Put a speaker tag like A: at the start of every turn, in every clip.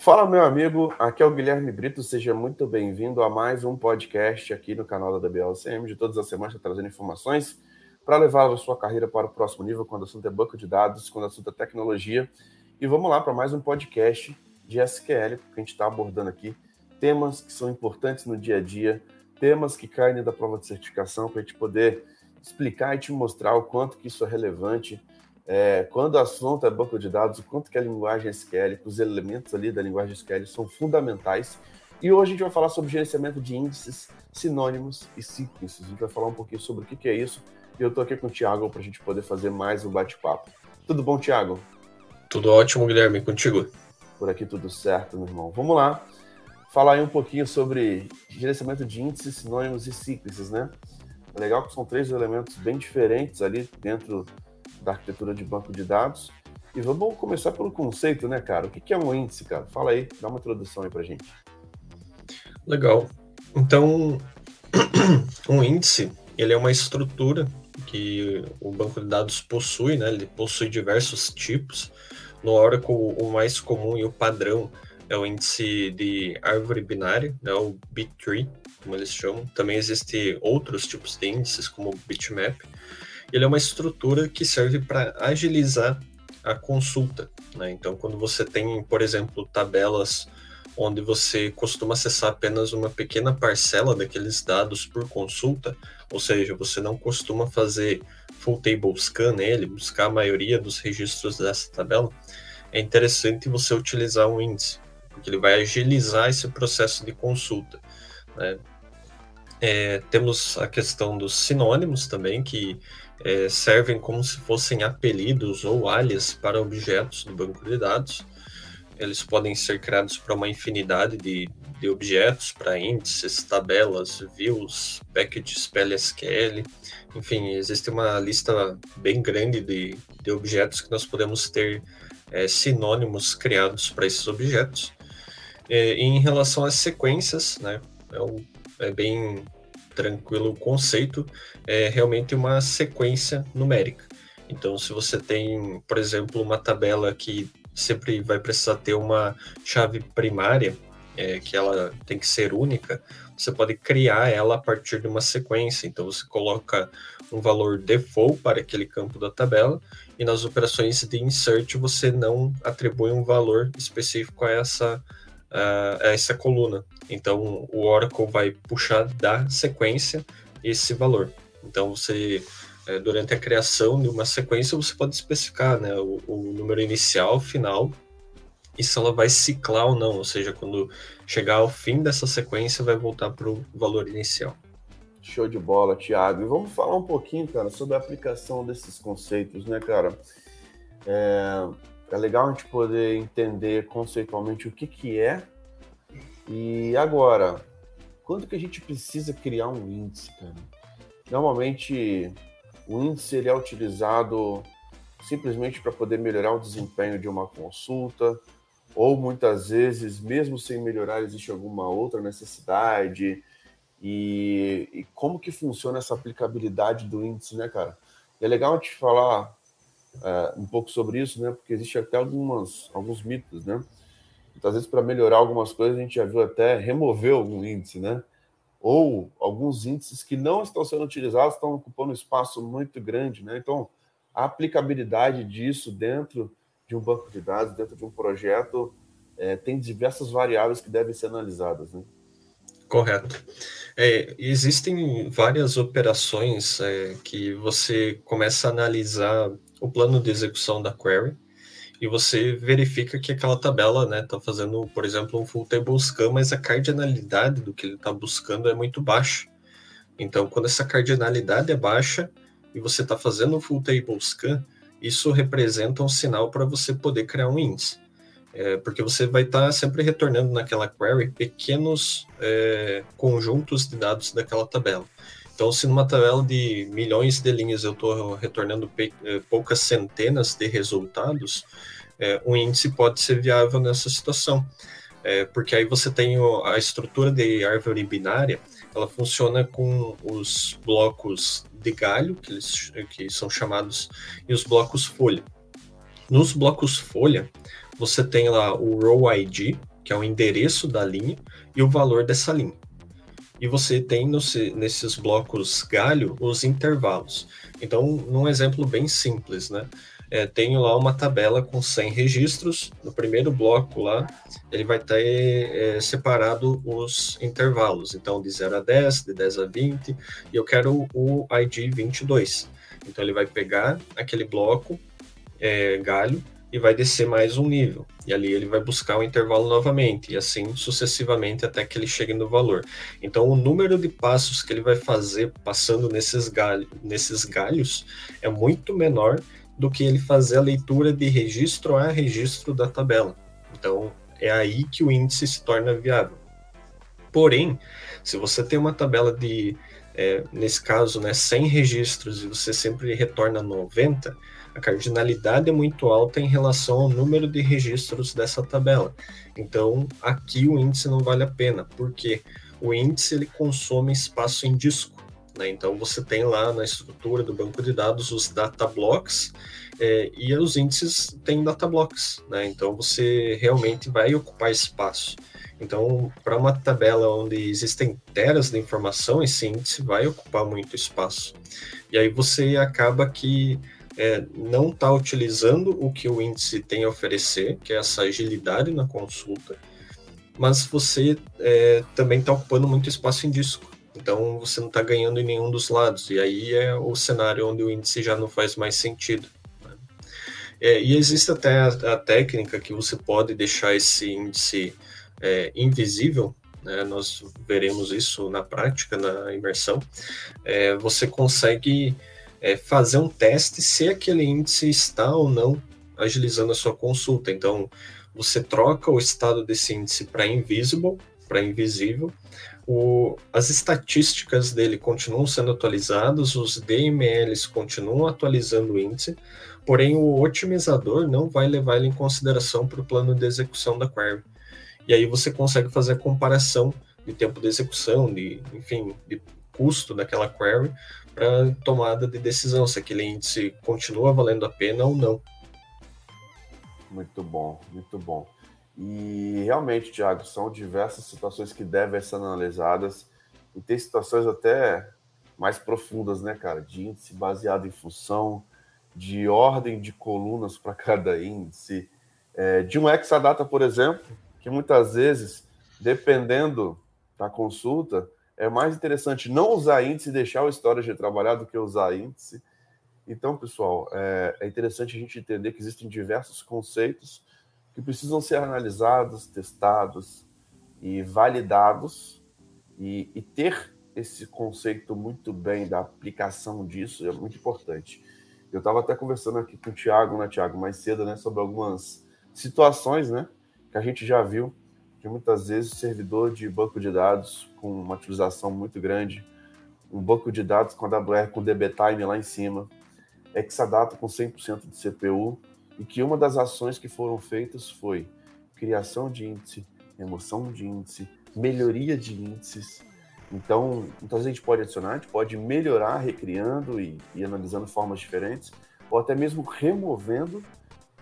A: Fala, meu amigo, aqui é o Guilherme Brito, seja muito bem-vindo a mais um podcast aqui no canal da DBLCM. De todas as semanas, trazendo informações para levar a sua carreira para o próximo nível, quando o assunto é banco de dados, quando o assunto é tecnologia. E vamos lá para mais um podcast de SQL, que a gente está abordando aqui temas que são importantes no dia a dia, temas que caem da prova de certificação, para a gente poder explicar e te mostrar o quanto que isso é relevante é, quando o assunto é banco de dados, o quanto que a linguagem SQL, os elementos ali da linguagem SQL são fundamentais. E hoje a gente vai falar sobre gerenciamento de índices, sinônimos e sequences. A gente vai falar um pouquinho sobre o que, que é isso. E eu estou aqui com o Thiago para a gente poder fazer mais um bate-papo. Tudo bom, Thiago?
B: Tudo ótimo, Guilherme. Contigo?
A: Por aqui tudo certo, meu irmão. Vamos lá. Falar aí um pouquinho sobre gerenciamento de índices, sinônimos e sequences, né? É legal que são três elementos bem diferentes ali dentro da arquitetura de banco de dados. E vamos começar pelo conceito, né, cara? O que é um índice, cara? Fala aí, dá uma introdução aí pra gente.
B: Legal. Então, um índice, ele é uma estrutura que o banco de dados possui, né? Ele possui diversos tipos. No Oracle, o mais comum e o padrão é o índice de árvore binária, né, o B-tree, como eles chamam. Também existem outros tipos de índices, como o bitmap ele é uma estrutura que serve para agilizar a consulta. Né? Então, quando você tem, por exemplo, tabelas onde você costuma acessar apenas uma pequena parcela daqueles dados por consulta, ou seja, você não costuma fazer full table scan nele, buscar a maioria dos registros dessa tabela, é interessante você utilizar um índice, porque ele vai agilizar esse processo de consulta. Né? É, temos a questão dos sinônimos também, que é, servem como se fossem apelidos ou alias para objetos do banco de dados. Eles podem ser criados para uma infinidade de, de objetos, para índices, tabelas, views, packages PLSQL. Enfim, existe uma lista bem grande de, de objetos que nós podemos ter é, sinônimos criados para esses objetos. É, em relação às sequências, né, é, um, é bem tranquilo o conceito, é realmente uma sequência numérica. Então, se você tem, por exemplo, uma tabela que sempre vai precisar ter uma chave primária, é, que ela tem que ser única, você pode criar ela a partir de uma sequência. Então, você coloca um valor default para aquele campo da tabela e nas operações de insert você não atribui um valor específico a essa uh, essa coluna. Então, o Oracle vai puxar da sequência esse valor. Então, você, é, durante a criação de uma sequência, você pode especificar né, o, o número inicial, final, e se ela vai ciclar ou não. Ou seja, quando chegar ao fim dessa sequência, vai voltar para o valor inicial.
A: Show de bola, Thiago. E vamos falar um pouquinho, cara, sobre a aplicação desses conceitos, né, cara? É, é legal a gente poder entender conceitualmente o que, que é. E agora, quanto que a gente precisa criar um índice, cara? Normalmente, o índice ele é utilizado simplesmente para poder melhorar o desempenho de uma consulta, ou muitas vezes, mesmo sem melhorar, existe alguma outra necessidade. E, e como que funciona essa aplicabilidade do índice, né, cara? E é legal gente falar é, um pouco sobre isso, né? Porque existe até algumas, alguns mitos, né? Muitas vezes, para melhorar algumas coisas, a gente já viu até remover algum índice, né? Ou alguns índices que não estão sendo utilizados estão ocupando um espaço muito grande, né? Então, a aplicabilidade disso dentro de um banco de dados, dentro de um projeto, é, tem diversas variáveis que devem ser analisadas, né?
B: Correto. É, existem várias operações é, que você começa a analisar o plano de execução da query e você verifica que aquela tabela está né, tá fazendo, por exemplo, um full table scan, mas a cardinalidade do que ele está buscando é muito baixa. Então, quando essa cardinalidade é baixa e você está fazendo um full table scan, isso representa um sinal para você poder criar um índice. É, porque você vai estar tá sempre retornando naquela query pequenos é, conjuntos de dados daquela tabela. Então, se numa tabela de milhões de linhas eu estou retornando eh, poucas centenas de resultados, é, um índice pode ser viável nessa situação. É, porque aí você tem o, a estrutura de árvore binária, ela funciona com os blocos de galho, que, eles, que são chamados, e os blocos folha. Nos blocos folha, você tem lá o row ID, que é o endereço da linha, e o valor dessa linha. E você tem no, nesses blocos galho os intervalos. Então, num exemplo bem simples, né? É, tenho lá uma tabela com 100 registros. No primeiro bloco lá, ele vai ter é, separado os intervalos. Então, de 0 a 10, de 10 a 20, e eu quero o ID 22. Então, ele vai pegar aquele bloco é, galho e vai descer mais um nível. E ali ele vai buscar o intervalo novamente, e assim sucessivamente até que ele chegue no valor. Então, o número de passos que ele vai fazer passando nesses, galho, nesses galhos é muito menor do que ele fazer a leitura de registro a registro da tabela. Então, é aí que o índice se torna viável. Porém, se você tem uma tabela de, é, nesse caso, né, 100 registros e você sempre retorna 90, a cardinalidade é muito alta em relação ao número de registros dessa tabela. Então, aqui o índice não vale a pena, porque o índice ele consome espaço em disco. Né? Então, você tem lá na estrutura do banco de dados os data blocks é, e os índices têm data blocks. Né? Então, você realmente vai ocupar espaço. Então, para uma tabela onde existem teras de informação, esse índice vai ocupar muito espaço. E aí você acaba que é, não está utilizando o que o índice tem a oferecer, que é essa agilidade na consulta, mas você é, também está ocupando muito espaço em disco. Então você não está ganhando em nenhum dos lados, e aí é o cenário onde o índice já não faz mais sentido. Né? É, e existe até a, a, técnica que você pode deixar esse índice é, invisível, né? nós veremos isso na prática, na imersão. É, você consegue é, fazer um teste se aquele índice está ou não agilizando a sua consulta. Então, você troca o estado desse índice para invisible, para invisível. O, as estatísticas dele continuam sendo atualizadas, os DMLs continuam atualizando o índice, porém o otimizador não vai levar ele em consideração para o plano de execução da query. E aí você consegue fazer a comparação de tempo de execução, de, enfim, de custo daquela query, para tomada de decisão, se aquele índice continua valendo a pena ou não.
A: Muito bom, muito bom. E realmente, Thiago, são diversas situações que devem ser analisadas e tem situações até mais profundas, né, cara? De índice baseado em função, de ordem de colunas para cada índice, é, de um Exadata, por exemplo, que muitas vezes, dependendo da consulta, é mais interessante não usar índice e deixar o storage trabalhar do que usar índice. Então, pessoal, é, é, interessante a gente entender que existem diversos conceitos que precisam ser analisados, testados e validados, e, e ter esse conceito muito bem da aplicação disso é muito importante. Eu estava até conversando aqui com o Thiago, né, Thiago, mais cedo, né, sobre algumas situações, né, que a gente já viu que muitas vezes o servidor de banco de dados com uma utilização muito grande, um banco de dados com AWS com DBTime lá em cima, Exadata com 100% de CPU, e que uma das ações que foram feitas foi criação de índice, remoção de índice, melhoria de índices. Então, muitas vezes a gente pode adicionar, a gente pode melhorar recriando e, e analisando formas diferentes, ou até mesmo removendo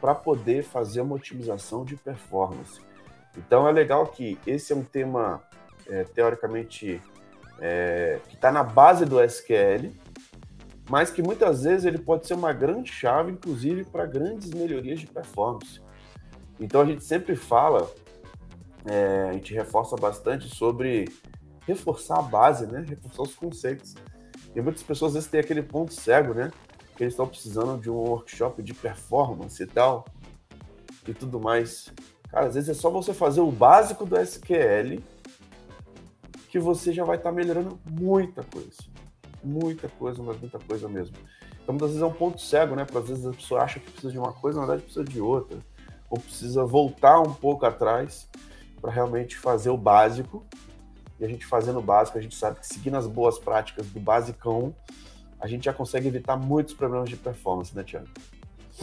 A: para poder fazer uma otimização de performance. Então é legal que esse é um tema é, teoricamente é, que está na base do SQL, mas que muitas vezes ele pode ser uma grande chave, inclusive para grandes melhorias de performance. Então a gente sempre fala, é, a gente reforça bastante sobre reforçar a base, né? Reforçar os conceitos. E muitas pessoas às vezes têm aquele ponto cego, né? Que eles estão precisando de um workshop de performance e tal, e tudo mais. Cara, às vezes é só você fazer o básico do SQL que você já vai estar tá melhorando muita coisa. Muita coisa, mas muita coisa mesmo. Então, muitas vezes é um ponto cego, né? Porque às vezes a pessoa acha que precisa de uma coisa, na verdade precisa de outra. Ou precisa voltar um pouco atrás para realmente fazer o básico. E a gente fazendo o básico, a gente sabe que seguindo as boas práticas do basicão, a gente já consegue evitar muitos problemas de performance, né, Tiago?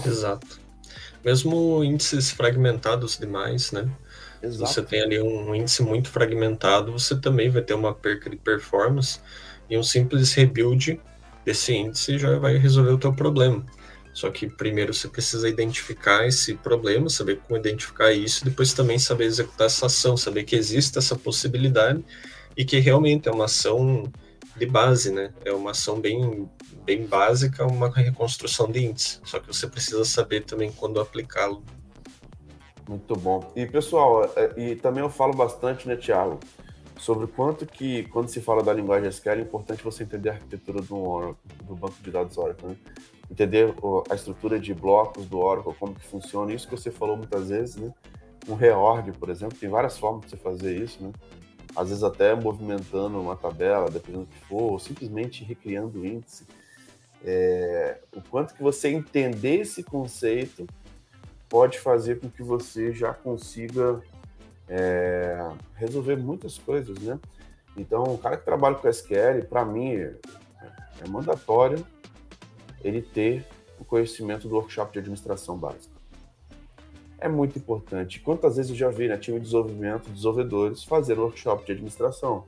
B: Exato. Mesmo índices fragmentados demais, né? Exato. Você tem ali um índice muito fragmentado, você também vai ter uma perca de performance e um simples rebuild desse índice já vai resolver o teu problema. Só que primeiro você precisa identificar esse problema, saber como identificar isso, depois também saber executar essa ação, saber que existe essa possibilidade e que realmente é uma ação de base, né? É uma ação bem, bem básica, uma reconstrução de índice. Só que você precisa saber também quando aplicá-lo.
A: Muito bom. E pessoal, é, e também eu falo bastante, né, Thiago, sobre quanto que, quando se fala da linguagem SQL, é importante você entender a arquitetura do Oracle, do banco de dados Oracle, né? Entender a estrutura de blocos do Oracle, como que funciona, isso que você falou muitas vezes, né? Um reorg, por exemplo, tem várias formas de você fazer isso, né? Às vezes até movimentando uma tabela, dependendo do que for, ou simplesmente recriando o índice. É, o quanto que você entender esse conceito pode fazer com que você já consiga é, resolver muitas coisas, né? Então, o cara que trabalha com SQL, para mim, é, é mandatório ele ter o conhecimento do workshop de administração básica. É muito importante. Quantas vezes eu já vi na time de desenvolvimento, desenvolvedores, fazer workshop de administração?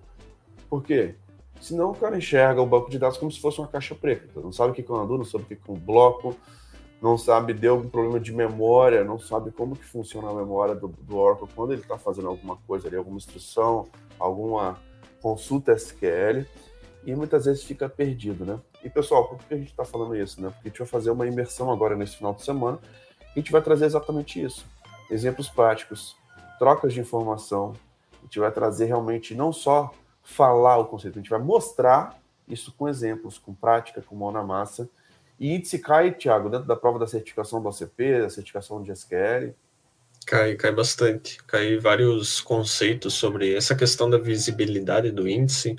A: Por quê? Senão o cara enxerga o banco de dados como se fosse uma caixa preta. Não sabe o que é um Andu, não sabe o que é um bloco, não sabe, deu algum problema de memória, não sabe como que funciona a memória do, do Oracle quando ele está fazendo alguma coisa ali, alguma instrução, alguma consulta SQL, e muitas vezes fica perdido, né? E pessoal, por que a gente está falando isso, né? Porque a gente vai fazer uma imersão agora nesse final de semana, a gente vai trazer exatamente isso, exemplos práticos, trocas de informação, a gente vai trazer realmente não só falar o conceito, a gente vai mostrar isso com exemplos, com prática, com mão na massa, e índice cai, Thiago, dentro da prova da certificação do OCP, da certificação de SQL?
B: Cai, cai bastante. Cai vários conceitos sobre essa questão da visibilidade do índice,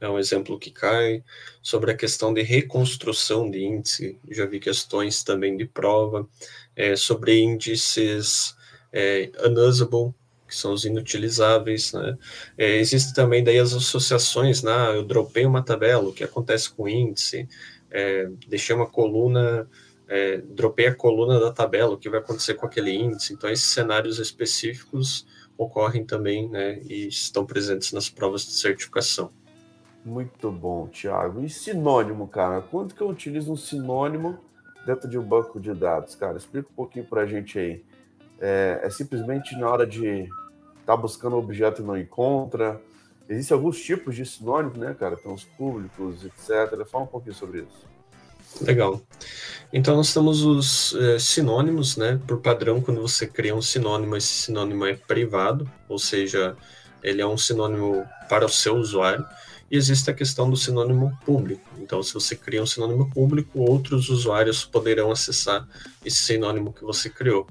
B: é um exemplo que cai. Sobre a questão de reconstrução de índice, já vi questões também de prova. É, sobre índices é, unusable, que são os inutilizáveis, né? É, existe também daí as associações, né? Eu dropei uma tabela, o que acontece com o índice? é, deixei uma coluna, é, dropei a coluna da tabela, o que vai acontecer com aquele índice. Então, esses cenários específicos ocorrem também né, e estão presentes nas provas de certificação.
A: Muito bom, Thiago. E sinônimo, cara? Quanto que eu utilizo um sinônimo dentro de um banco de dados, cara? Explica um pouquinho para a gente aí. É, é, simplesmente na hora de estar tá buscando um objeto e não encontra? Existem alguns tipos de sinônimos, né, cara? Tem os públicos, etc. Fala um pouquinho sobre isso.
B: Legal. Então, nós temos os é, sinônimos, né? Por padrão, quando você cria um sinônimo, esse sinônimo é privado, ou seja, ele é um sinônimo para o seu usuário. E existe a questão do sinônimo público. Então, se você cria um sinônimo público, outros usuários poderão acessar esse sinônimo que você criou.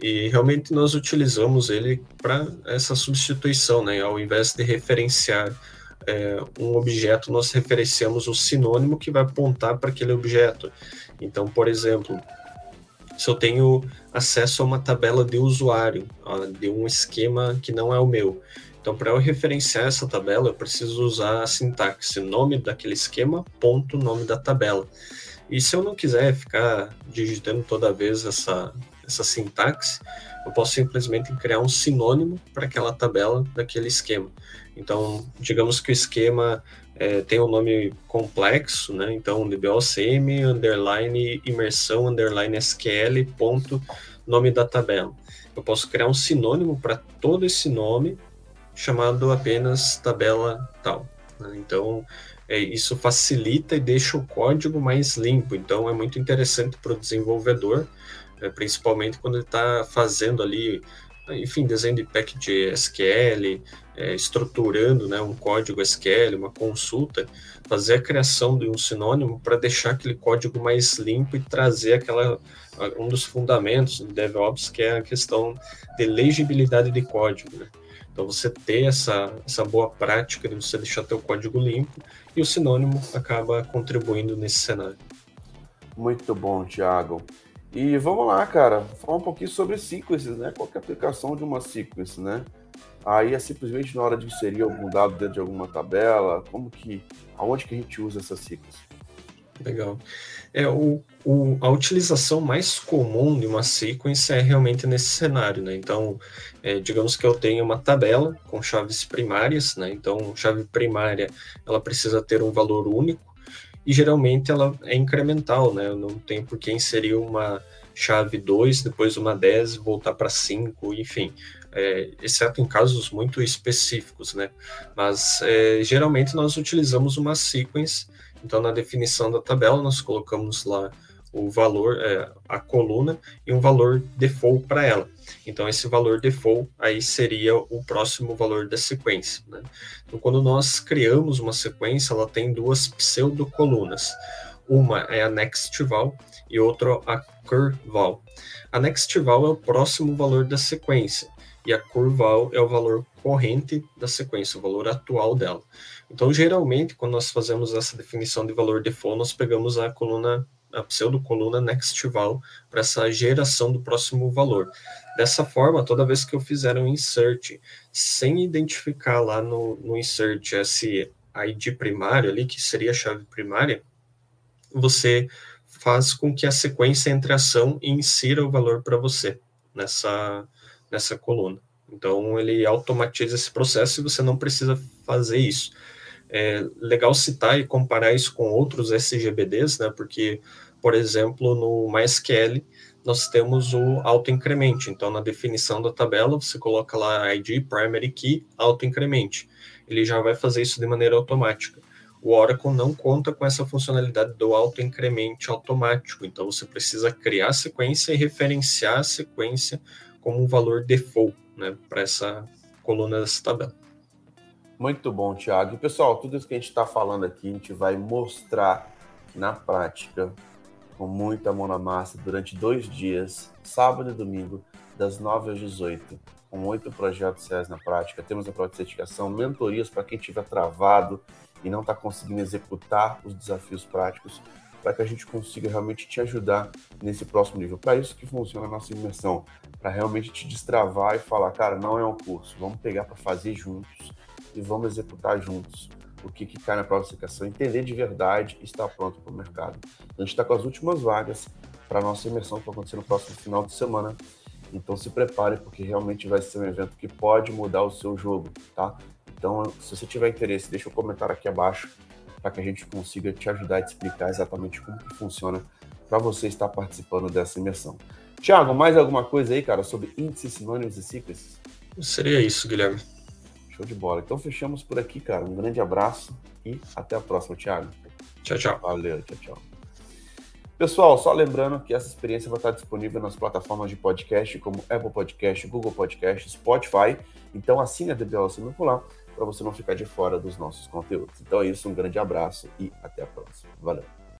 B: E realmente nós utilizamos ele para essa substituição, né? Ao invés de referenciar é, um objeto, nós referenciamos o sinônimo que vai apontar para aquele objeto. Então, por exemplo, se eu tenho acesso a uma tabela de usuário, de um esquema que não é o meu. Então, para eu referenciar essa tabela, eu preciso usar a sintaxe nome daquele esquema, ponto nome da tabela. E se eu não quiser ficar digitando toda vez essa, essa sintaxe, eu posso simplesmente criar um sinônimo para aquela tabela daquele esquema. Então, digamos que o esquema é, tem um nome complexo, né? Então, DBOCM, underline, imersão, underline SQL, ponto, nome da tabela. Eu posso criar um sinônimo para todo esse nome, chamado apenas tabela tal. Né? Então, é, isso facilita e deixa o código mais limpo. Então, é muito interessante para o desenvolvedor, é, principalmente quando ele está fazendo ali, enfim, desenho de pack de SQL, é, estruturando né, um código SQL, uma consulta, fazer a criação de um sinônimo para deixar aquele código mais limpo e trazer aquela um dos fundamentos do DevOps, que é a questão de legibilidade de código. Né? Então, você ter essa, essa boa prática de você deixar teu código limpo e o sinônimo acaba contribuindo nesse cenário.
A: Muito bom, Thiago. E vamos lá, cara, falar um pouquinho sobre sequences, né? Qual é a aplicação de uma sequence, né? Aí é simplesmente na hora de inserir algum dado dentro de alguma tabela, como que, aonde que a gente usa essa sequence?
B: Legal. É, o, o, a utilização mais comum de uma sequence é realmente nesse cenário, né? Então, é, digamos que eu tenho uma tabela com chaves primárias, né? Então, chave primária, ela precisa ter um valor único, e geralmente ela é incremental, né? Não tem por que inserir uma chave 2, depois uma 10, voltar para 5, enfim, é, exceto em casos muito específicos, né? Mas é, geralmente nós utilizamos uma sequence, então na definição da tabela nós colocamos lá o valor, é, a coluna e um valor default para ela. Então, esse valor default aí seria o próximo valor da sequência. Né? Então, quando nós criamos uma sequência, ela tem duas pseudocolunas. Uma é a nextval e outra a curval. A nextval é o próximo valor da sequência e a curval é o valor corrente da sequência, o valor atual dela. Então, geralmente, quando nós fazemos essa definição de valor default, nós pegamos a coluna a pseudocoluna nextval para essa geração do próximo valor. Dessa forma, toda vez que eu fizer um insert sem identificar lá no, no insert esse ID primário ali, que seria a chave primária, você faz com que a sequência entre ação e insira o valor para você nessa, nessa coluna. Então, ele automatiza esse processo e você não precisa fazer isso. É legal citar e comparar isso com outros SGBDs, né? Porque, por exemplo, no MySQL, nós temos o autoincremente. Então, na definição da tabela, você coloca lá ID, primary key, autoincremente. Ele já vai fazer isso de maneira automática. O Oracle não conta com essa funcionalidade do autoincremente automático. Então, você precisa criar a sequência e referenciar a sequência como um valor default né, para essa coluna dessa tabela.
A: Muito bom, Thiago. E pessoal, tudo isso que a gente está falando aqui, a gente vai mostrar na prática, com muita mão na massa, durante dois dias, sábado e domingo, das 9 às 18, com oito projetos SES na prática. Temos a prova de certificação, mentorias para quem estiver travado e não está conseguindo executar os desafios práticos, para que a gente consiga realmente te ajudar nesse próximo nível. Para isso que funciona a nossa imersão, para realmente te destravar e falar, cara, não é um curso, vamos pegar para fazer juntos e vamos executar juntos o que, que cai na certificação, entender de verdade e estar pronto para o mercado. A gente está com as últimas vagas para a nossa imersão que vai acontecer no próximo final de semana. Então se prepare, porque realmente vai ser um evento que pode mudar o seu jogo, tá? Então, se você tiver interesse, deixa um comentário aqui abaixo para que a gente consiga te ajudar a te explicar exatamente como que funciona para você estar participando dessa imersão. Tiago, mais alguma coisa aí, cara, sobre índices, sinônimos e ciclos?
B: Seria isso, Guilherme.
A: Show de bola. Então fechamos por aqui, cara. Um grande abraço e até a próxima, Thiago.
B: Tchau, tchau.
A: Valeu, tchau, tchau. Pessoal, só lembrando que essa experiência vai estar disponível nas plataformas de podcast como Apple Podcast, Google Podcast, Spotify. Então assine a DBL Circular para você não ficar de fora dos nossos conteúdos. Então é isso, um grande abraço e até a próxima. Valeu.